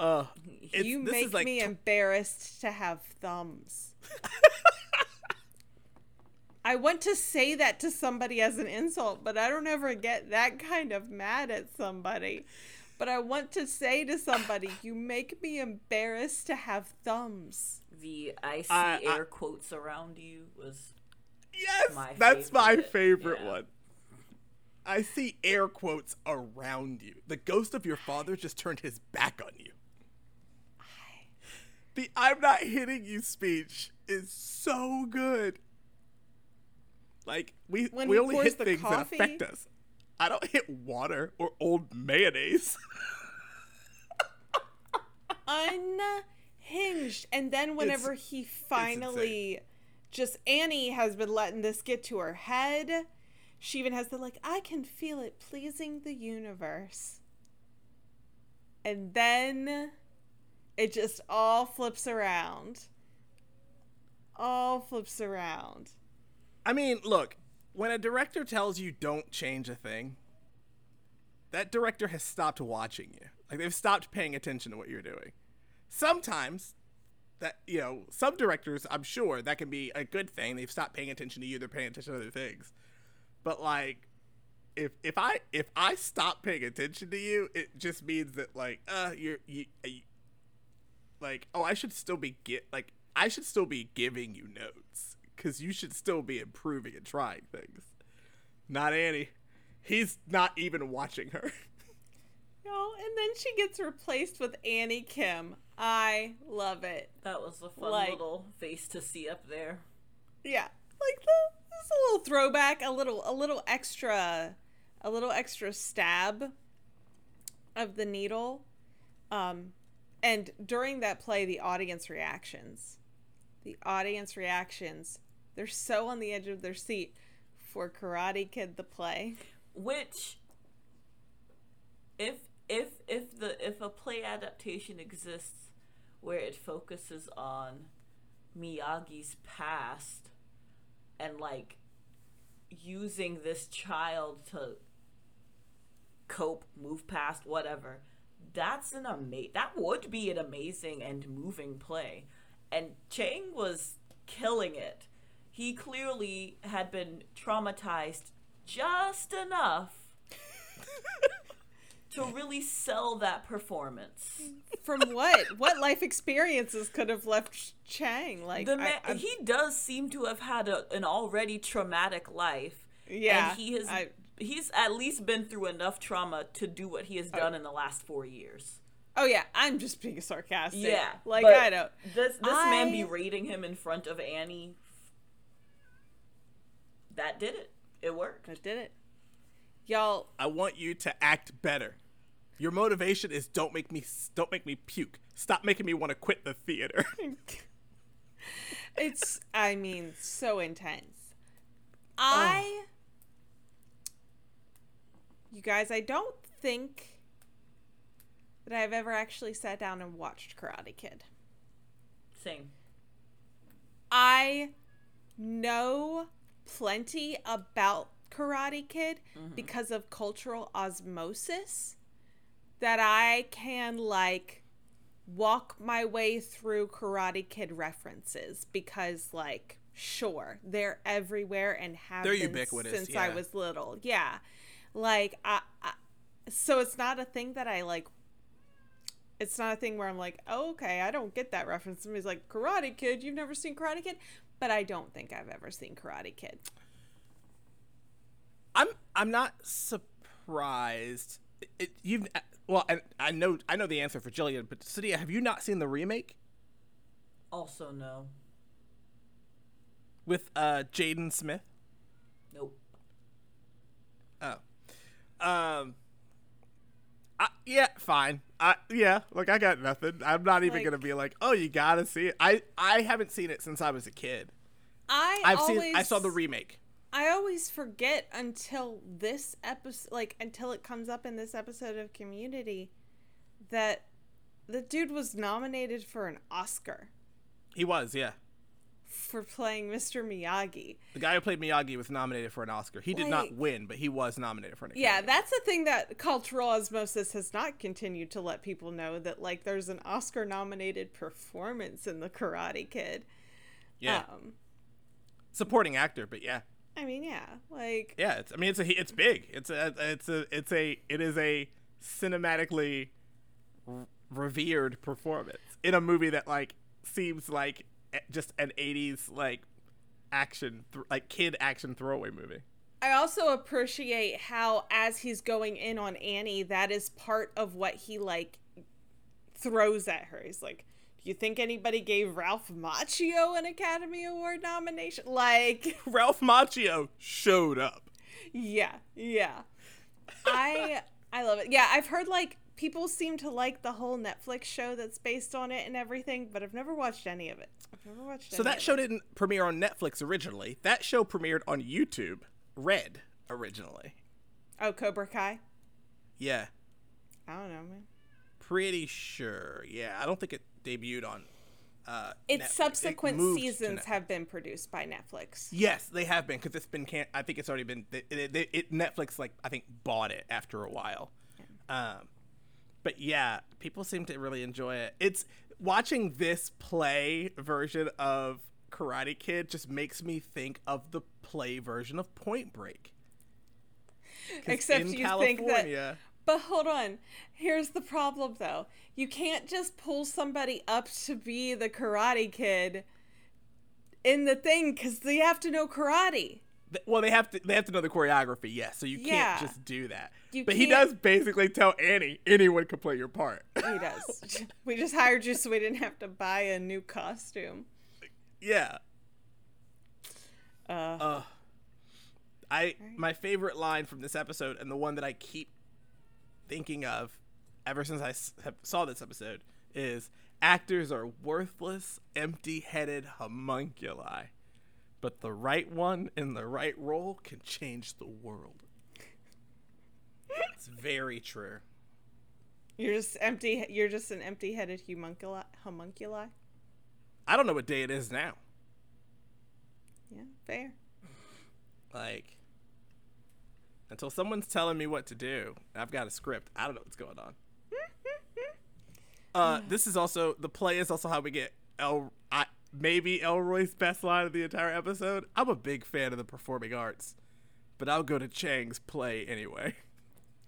Uh, you this make is like me tw- embarrassed to have thumbs. I want to say that to somebody as an insult, but I don't ever get that kind of mad at somebody. But I want to say to somebody, you make me embarrassed to have thumbs. The I see I- I- air quotes around you was yes, my that's my favorite, favorite yeah. one. I see air quotes around you. The ghost of your father just turned his back on you. The I'm not hitting you speech is so good. Like we When we only hit things that affect us. I don't hit water or old mayonnaise. Unhinged. And then whenever he finally just Annie has been letting this get to her head. She even has the like, I can feel it pleasing the universe. And then it just all flips around. All flips around. I mean, look, when a director tells you don't change a thing, that director has stopped watching you. Like they've stopped paying attention to what you're doing. Sometimes that you know, some directors, I'm sure that can be a good thing. They've stopped paying attention to you, they're paying attention to other things. But like if if I if I stop paying attention to you, it just means that like uh you're you, like oh I should still be get like I should still be giving you notes because you should still be improving and trying things. Not Annie. He's not even watching her. No, and then she gets replaced with Annie Kim. I love it. that was a fun Like- little face to see up there. Yeah, like the this is a little throwback, a little a little extra, a little extra stab of the needle. Um, and during that play, the audience reactions, the audience reactions, they're so on the edge of their seat for Karate Kid the play. Which if if if the if a play adaptation exists where it focuses on Miyagi's past and like using this child to cope, move past, whatever. That's an ama- that would be an amazing and moving play. And Chang was killing it. He clearly had been traumatized just enough to really sell that performance. From what? what life experiences could have left Chang? Like The man, I'm- he does seem to have had a, an already traumatic life. Yeah, and he has. I- he's at least been through enough trauma to do what he has oh. done in the last four years. Oh yeah, I'm just being sarcastic. Yeah, like I don't. This this man I- berating him in front of Annie. That did it. It worked. I did it. Y'all, I want you to act better. Your motivation is don't make me don't make me puke. Stop making me want to quit the theater. it's I mean so intense. Oh. I You guys, I don't think that I've ever actually sat down and watched Karate Kid. Same. I know plenty about Karate Kid mm-hmm. because of cultural osmosis that I can like walk my way through Karate Kid references because like sure they're everywhere and have They're been ubiquitous, since I was little. Yeah. Like I, I so it's not a thing that I like it's not a thing where I'm like, oh, okay, I don't get that reference. Somebody's like, Karate Kid, you've never seen Karate Kid? But I don't think I've ever seen Karate Kid. I'm I'm not surprised. It, you've well, I, I know I know the answer for Jillian, but Sadia, have you not seen the remake Also, no. with uh Jaden Smith? Nope. Oh, um, I, yeah, fine. I yeah, like I got nothing. I'm not even Like- gonna be like, oh, you gotta see it. I I haven't seen it since I was a kid. I I've always, seen. I saw the remake. I always forget until this episode, like until it comes up in this episode of Community, that the dude was nominated for an Oscar He was, yeah. For playing Mr. Miyagi. The guy who played Miyagi was nominated for an Oscar. He did not win, but he was nominated for an Oscar. Yeah, that's the thing that cultural osmosis has not continued to let people know that like there's an Oscar nominated performance in the Karate Kid. yeah. Um, Supporting actor, but yeah. I mean, yeah, like Yeah, it's. I mean, it's a. It's big. It's a. It's a. It's a. It is a cinematically revered performance in a movie that like seems like just an '80s like action, th- like kid action throwaway movie. I also appreciate how as he's going in on Annie, that is part of what he like throws at her. He's like, "Do you think anybody gave Ralph Macchio an Academy Award nomination?" Like, Ralph Macchio showed up. yeah, yeah. I I love it. Yeah, I've heard like people seem to like the whole Netflix show that's based on it and everything, but I've never watched any of it. I've never watched. So that show didn't premiere on Netflix originally. That show premiered on YouTube Red originally. Oh, Cobra Kai. Yeah, I don't know, man. pretty sure. Yeah, I don't think it debuted on. Uh, Its Netflix. Subsequent to seasons have been produced by Netflix. Yes, they have been because it's been. Can- I think it's already been. It, it, it, it- Netflix like I think bought it after a while. Um, but yeah, people seem to really enjoy it. It's watching this play version of Karate Kid just makes me think of the play version of Point Break. Except in you think that. California- But hold on. Here's the problem, though. You can't just pull somebody up to be the Karate Kid in the thing because they have to know karate. Well, they have to they have to know the choreography, yes. So you Yeah. can't just do that. You but he can't- does basically tell Annie anyone can play your part. He does. we just hired you so we didn't have to buy a new costume. yeah. Uh, Uh, I my favorite line from this episode, and the one that I keep thinking of ever since i saw this episode, is actors are worthless, empty-headed homunculi, but the right one in the right role can change the world. it's very true. you're just empty. You're just an empty-headed homunculi. Homunculi. I don't know what day it is now. Yeah, fair. Like, until someone's telling me what to do, I've got a script. I don't know what's going on. Uh, this is also the play is also how we get El. I, maybe Elroy's best line of the entire episode. I'm a big fan of the performing arts, but I'll go to Chang's play anyway.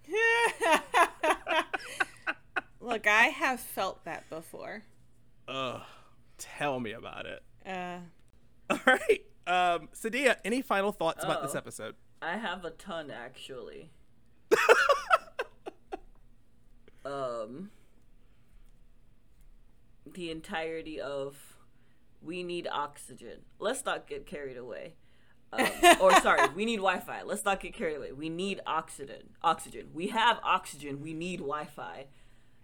Look, I have felt that before. Ugh, tell me about it. Uh, All right, um, Sadia, any final thoughts about this Oh. episode? I have a ton actually. um the entirety of we need oxygen. Let's not get carried away. Um, or sorry, we need Wi-Fi. Let's not get carried away. We need oxygen. Oxygen. We have oxygen. We need Wi-Fi.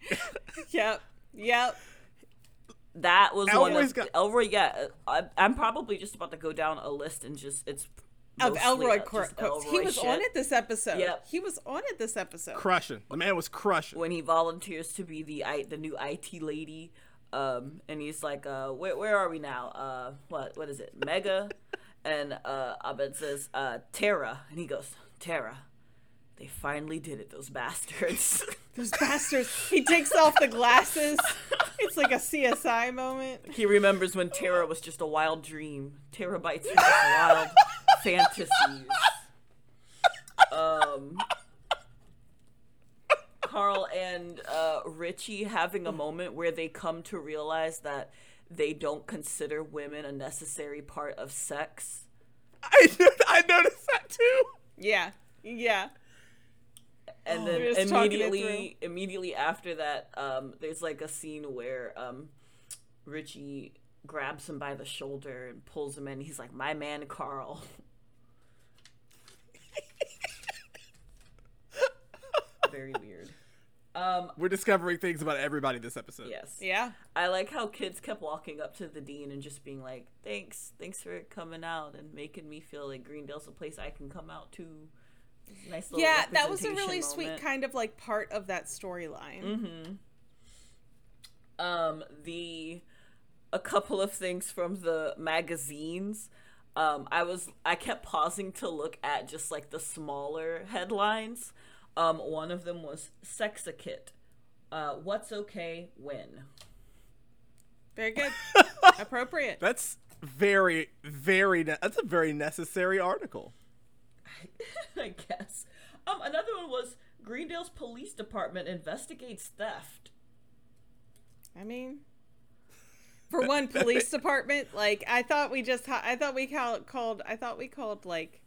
Yep. Yep. That was one Elroy's of got- Elroy. Yeah, I, I'm probably just about to go down a list and just it's Of mostly, Elroy uh, Cor- just. He was shit. on it this episode. Yep. He was on it this episode. Crushing. The man was crushing. when he volunteers to be the I, the new IT lady, um, and he's like, uh, where where are we now? Uh, what what is it? Mega, and uh, Abed says, uh, Terra, and he goes, Terra, they finally did it, those bastards. Those bastards. He takes off the glasses. It's like a CSI moment. he remembers when Terra was just a wild dream. Terabytes were just wild fantasies. Um. Carl and uh, Richie having a moment where they come to realize that they don't consider women a necessary part of sex. I, I noticed that too. Yeah. Yeah. and They're then just talking it immediately immediately after that um there's like a scene where um richie grabs him by the shoulder and pulls him in he's like my man carl very weird. Um We're discovering things about everybody this episode. yes. Yeah. i like how kids kept walking up to the dean and just being like thanks thanks for coming out and making me feel like greendale's a place i can come out to. Nice little Yeah, that was a really representation sweet kind of like part of that storyline. um the a couple of things from the magazines. Um i was i kept pausing to look at just like the smaller headlines um one of them was sexakit uh what's okay when Very good. Appropriate. That's very, very. Ne- that's a very necessary article. i guess um another one was greendale's police department investigates theft I mean, for one police department, like I thought we just ha- I thought we call- called I thought we called like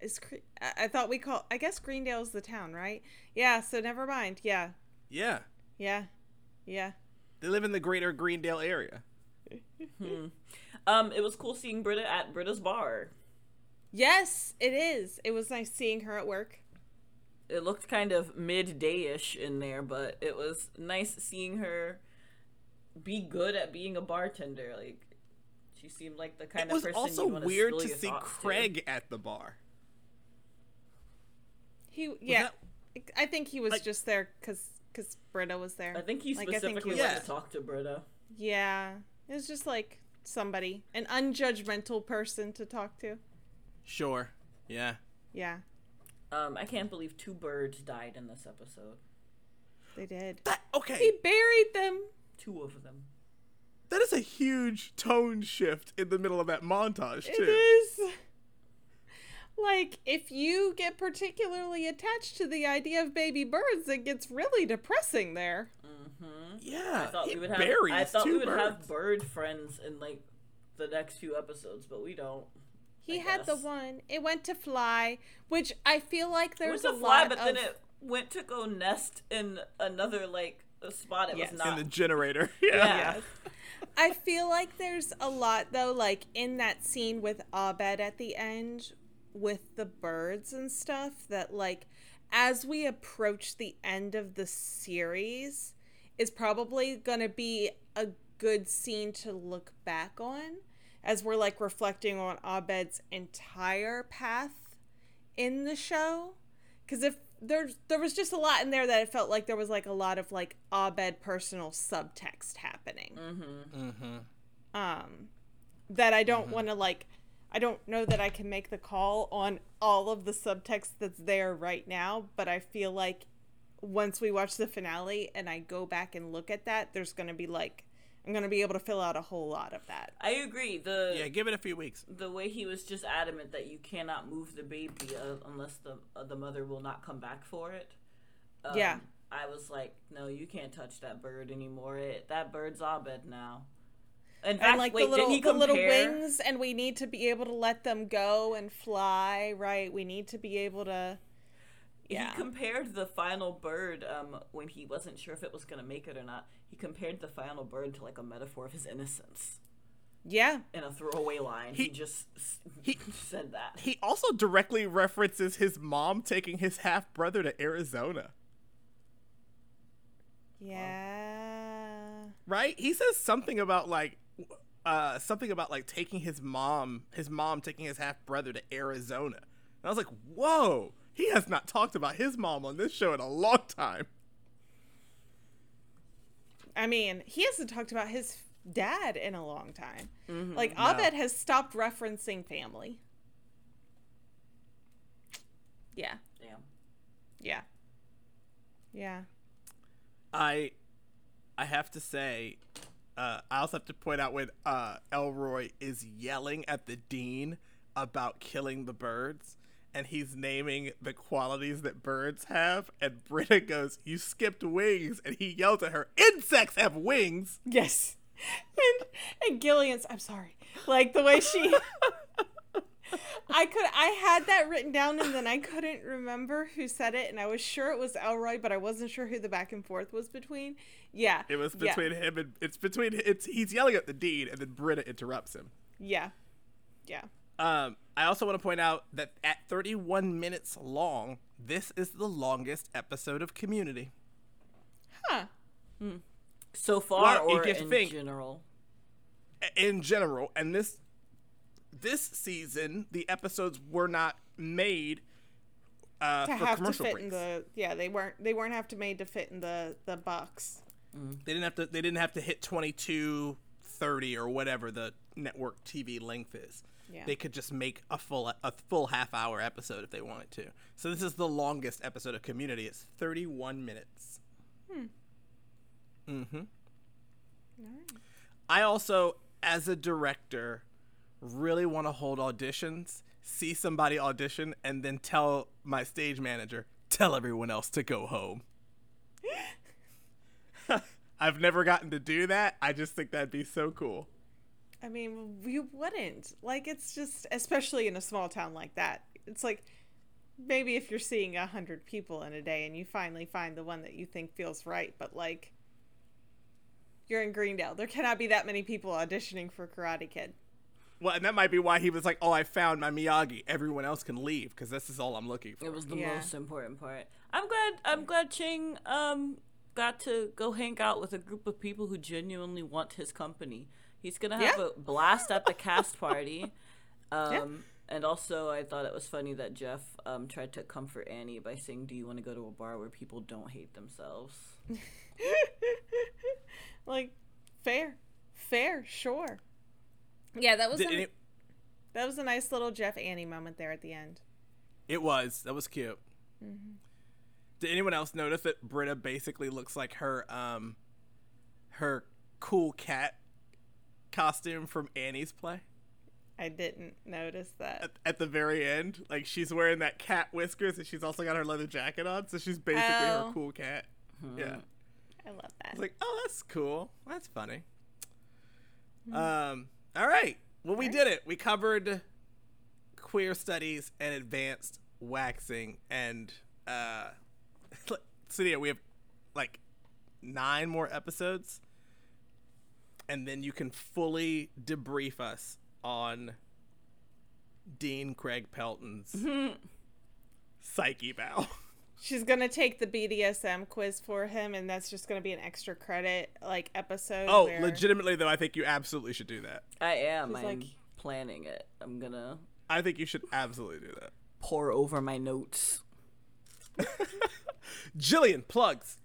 is I I thought we called I guess Greendale's the town, right? Yeah, so never mind. Yeah. Yeah, Yeah. Yeah. they live in the greater Greendale area. um it was cool seeing britta at britta's bar Yes, it is. It was nice seeing her at work. it looked kind of midday-ish in there, but it was nice seeing her be good at being a bartender. Like she seemed like the kind It of person also you want weird to see thoughts Craig at the bar. He yeah. that- I think he was like- just there cuz cuz Britta was there. I think he Like, I think specifically he wanted was- to talk to Britta. Yeah. It was just like somebody, an unjudgmental person to talk to. Sure. Yeah. Yeah, Um, I can't believe two birds died in this episode. they did. That He buried them. Two of them. That is a huge tone shift in the middle of that montage too. It is. Like, if you get particularly attached to the idea of baby birds, it gets really depressing there. Mm-hmm. Yeah. I thought he we would have. buries I thought we would birds. have bird friends in like the next few episodes, but we don't. He I had the one. It went to fly, which I feel like It was there's a a fly, lot but of. then it went to go nest in another like a spot. It Yes. was not. in the generator. Yeah. yeah. I feel like there's a lot though, like in that scene with Abed at the end with the birds and stuff, that like as we approach the end of the series is probably gonna be a good scene to look back on as we're like reflecting on Abed's entire path in the show. Cause if there's there was just a lot in there that it felt like there was like a lot of like Abed personal subtext happening. Mm-hmm. Mm-hmm. Um that I don't mm-hmm. want to like I don't know that I can make the call on all of the subtext that's there right now, but I feel like once we watch the finale and I go back and look at that, there's going to be like I'm going to be able to fill out a whole lot of that. I agree. The Yeah, give it a few weeks. the way he was just adamant that you cannot move the baby uh, unless the uh, the mother will not come back for it. Um, Yeah. I was like, no, you can't touch that bird anymore. It, that bird's Abed now. In fact, and like wait, the little the little wings and we need to be able to let them go and fly, right? We need to be able to Yeah. He compared the final bird um, when he wasn't sure if it was going to make it or not. He compared the final bird to like a metaphor of his innocence. Yeah. in a throwaway line. He, He- just he- said that. He also directly references his mom taking his half brother to Arizona. Yeah. Right? He says something about like uh something about like taking his mom his mom taking his half brother to Arizona. And I was like, "Whoa, he has not talked about his mom on this show in a long time." I mean, he hasn't talked about his dad in a long time. Mm-hmm. Like Abed has stopped referencing family. Yeah. Damn. Yeah. Yeah. I I have to say uh, I also have to point out when uh, Elroy is yelling at the dean about killing the birds, and he's naming the qualities that birds have, and Britta goes, "You skipped wings," and he yells at her, "Insects have wings." Yes. And and Jillian's I'm sorry. Like the way she I could I had that written down and then I couldn't remember who said it and I was sure it was Elroy, but I wasn't sure who the back and forth was between. Yeah. It was yeah, between him and it's between it's he's yelling at the dean, and then Britta interrupts him. Yeah. Yeah. Um, I also want to point out that at 31 minutes long, this is the longest episode of Community. Huh. So far, Well, or in think- general? in general and this this season the episodes were not made uh, To for have to fit breaks. in the yeah, they weren't they weren't have to made to fit in the the box. They didn't have to they didn't have to hit 22 30 or whatever the network TV length is. Yeah. they could just make a full a full half hour episode if they wanted to. So this is the longest episode of community. It's 31 minutes. Hmm. mm-hmm. I also as a director really want to hold auditions, see somebody audition, and then tell my stage manager, tell everyone else to go home. I've never gotten to do that. I just think that'd be so cool. I mean, you wouldn't. Like, it's just, especially in a small town like that. It's like maybe if you're seeing a hundred people in a day and you finally find the one that you think feels right, but like you're in Greendale, there cannot be that many people auditioning for Karate Kid. Well, and that might be why he was like, "Oh, I found my Miyagi. Everyone else can leave because this is all I'm looking for." It was the Yeah. most important part. I'm glad. I'm glad Ching um got to go hang out with a group of people who genuinely want his company. He's gonna have Yeah. a blast at the cast party. Um, and also I thought it was funny that Jeff um tried to comfort Annie by saying, "Do you want to go to a bar where people don't hate themselves?" Like, fair, fair, sure. Yeah, that was Did a, any- that was a nice little Jeff Annie moment there at the end. It was. That was cute. Did anyone else notice that Britta basically looks like her um her cool cat costume from Annie's play? I didn't notice that. At, at the very end, like she's wearing that cat whiskers and she's also got her leather jacket on, so she's basically Oh. her cool cat. Yeah. I love that. was like, "Oh, that's cool. That's funny." Um, all right. Well, we did it. We covered queer studies and advanced waxing and uh Sadia, we have like nine more episodes and then you can fully debrief us on Dean Craig Pelton's psyche bow. She's gonna take the BDSM quiz for him, and that's just gonna be an extra credit like episode. Oh, where- legitimately though, I think you absolutely should do that. I am. She's I'm like- planning it. I'm gonna I think you should absolutely do that. pour over my notes. Jillian, plugs.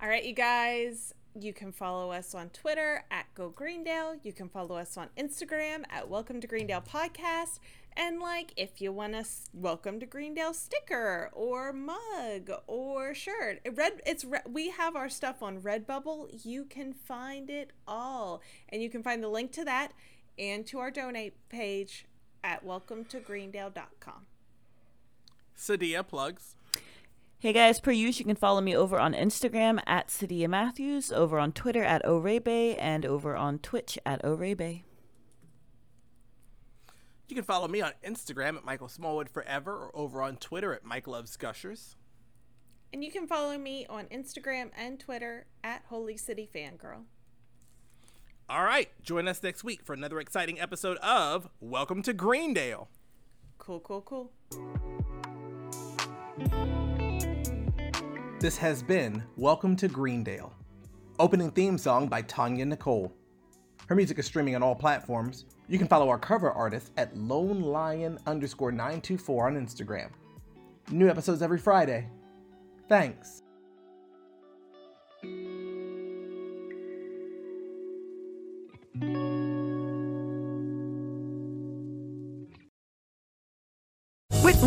All right, you guys. You can follow us on Twitter at Go Greendale. You can follow us on Instagram at Welcome to Greendale Podcast. And like, if you want a Welcome to Greendale sticker or mug or shirt, red. It's re- we have our stuff on Redbubble. You can find it all, and you can find the link to that and to our donate page at welcometogreendale.com. Sadia plugs. Hey guys, per usual, you can follow me over on Instagram at Sadia Matthews, over on Twitter at Orebe, and over on Twitch at Orebe. You can follow me on Instagram at Michael Smallwood Forever or over on Twitter at Mike Loves Gushers. And you can follow me on Instagram and Twitter at Holy City Fangirl. All right, join us next week for another exciting episode of Welcome to Greendale. Cool, cool, cool. This has been Welcome to Greendale. Opening theme song by Tanya Nicole. Her music is streaming on all platforms. You can follow our cover artist at Lone Lion underscore 924 on Instagram. New episodes every Friday. Thanks.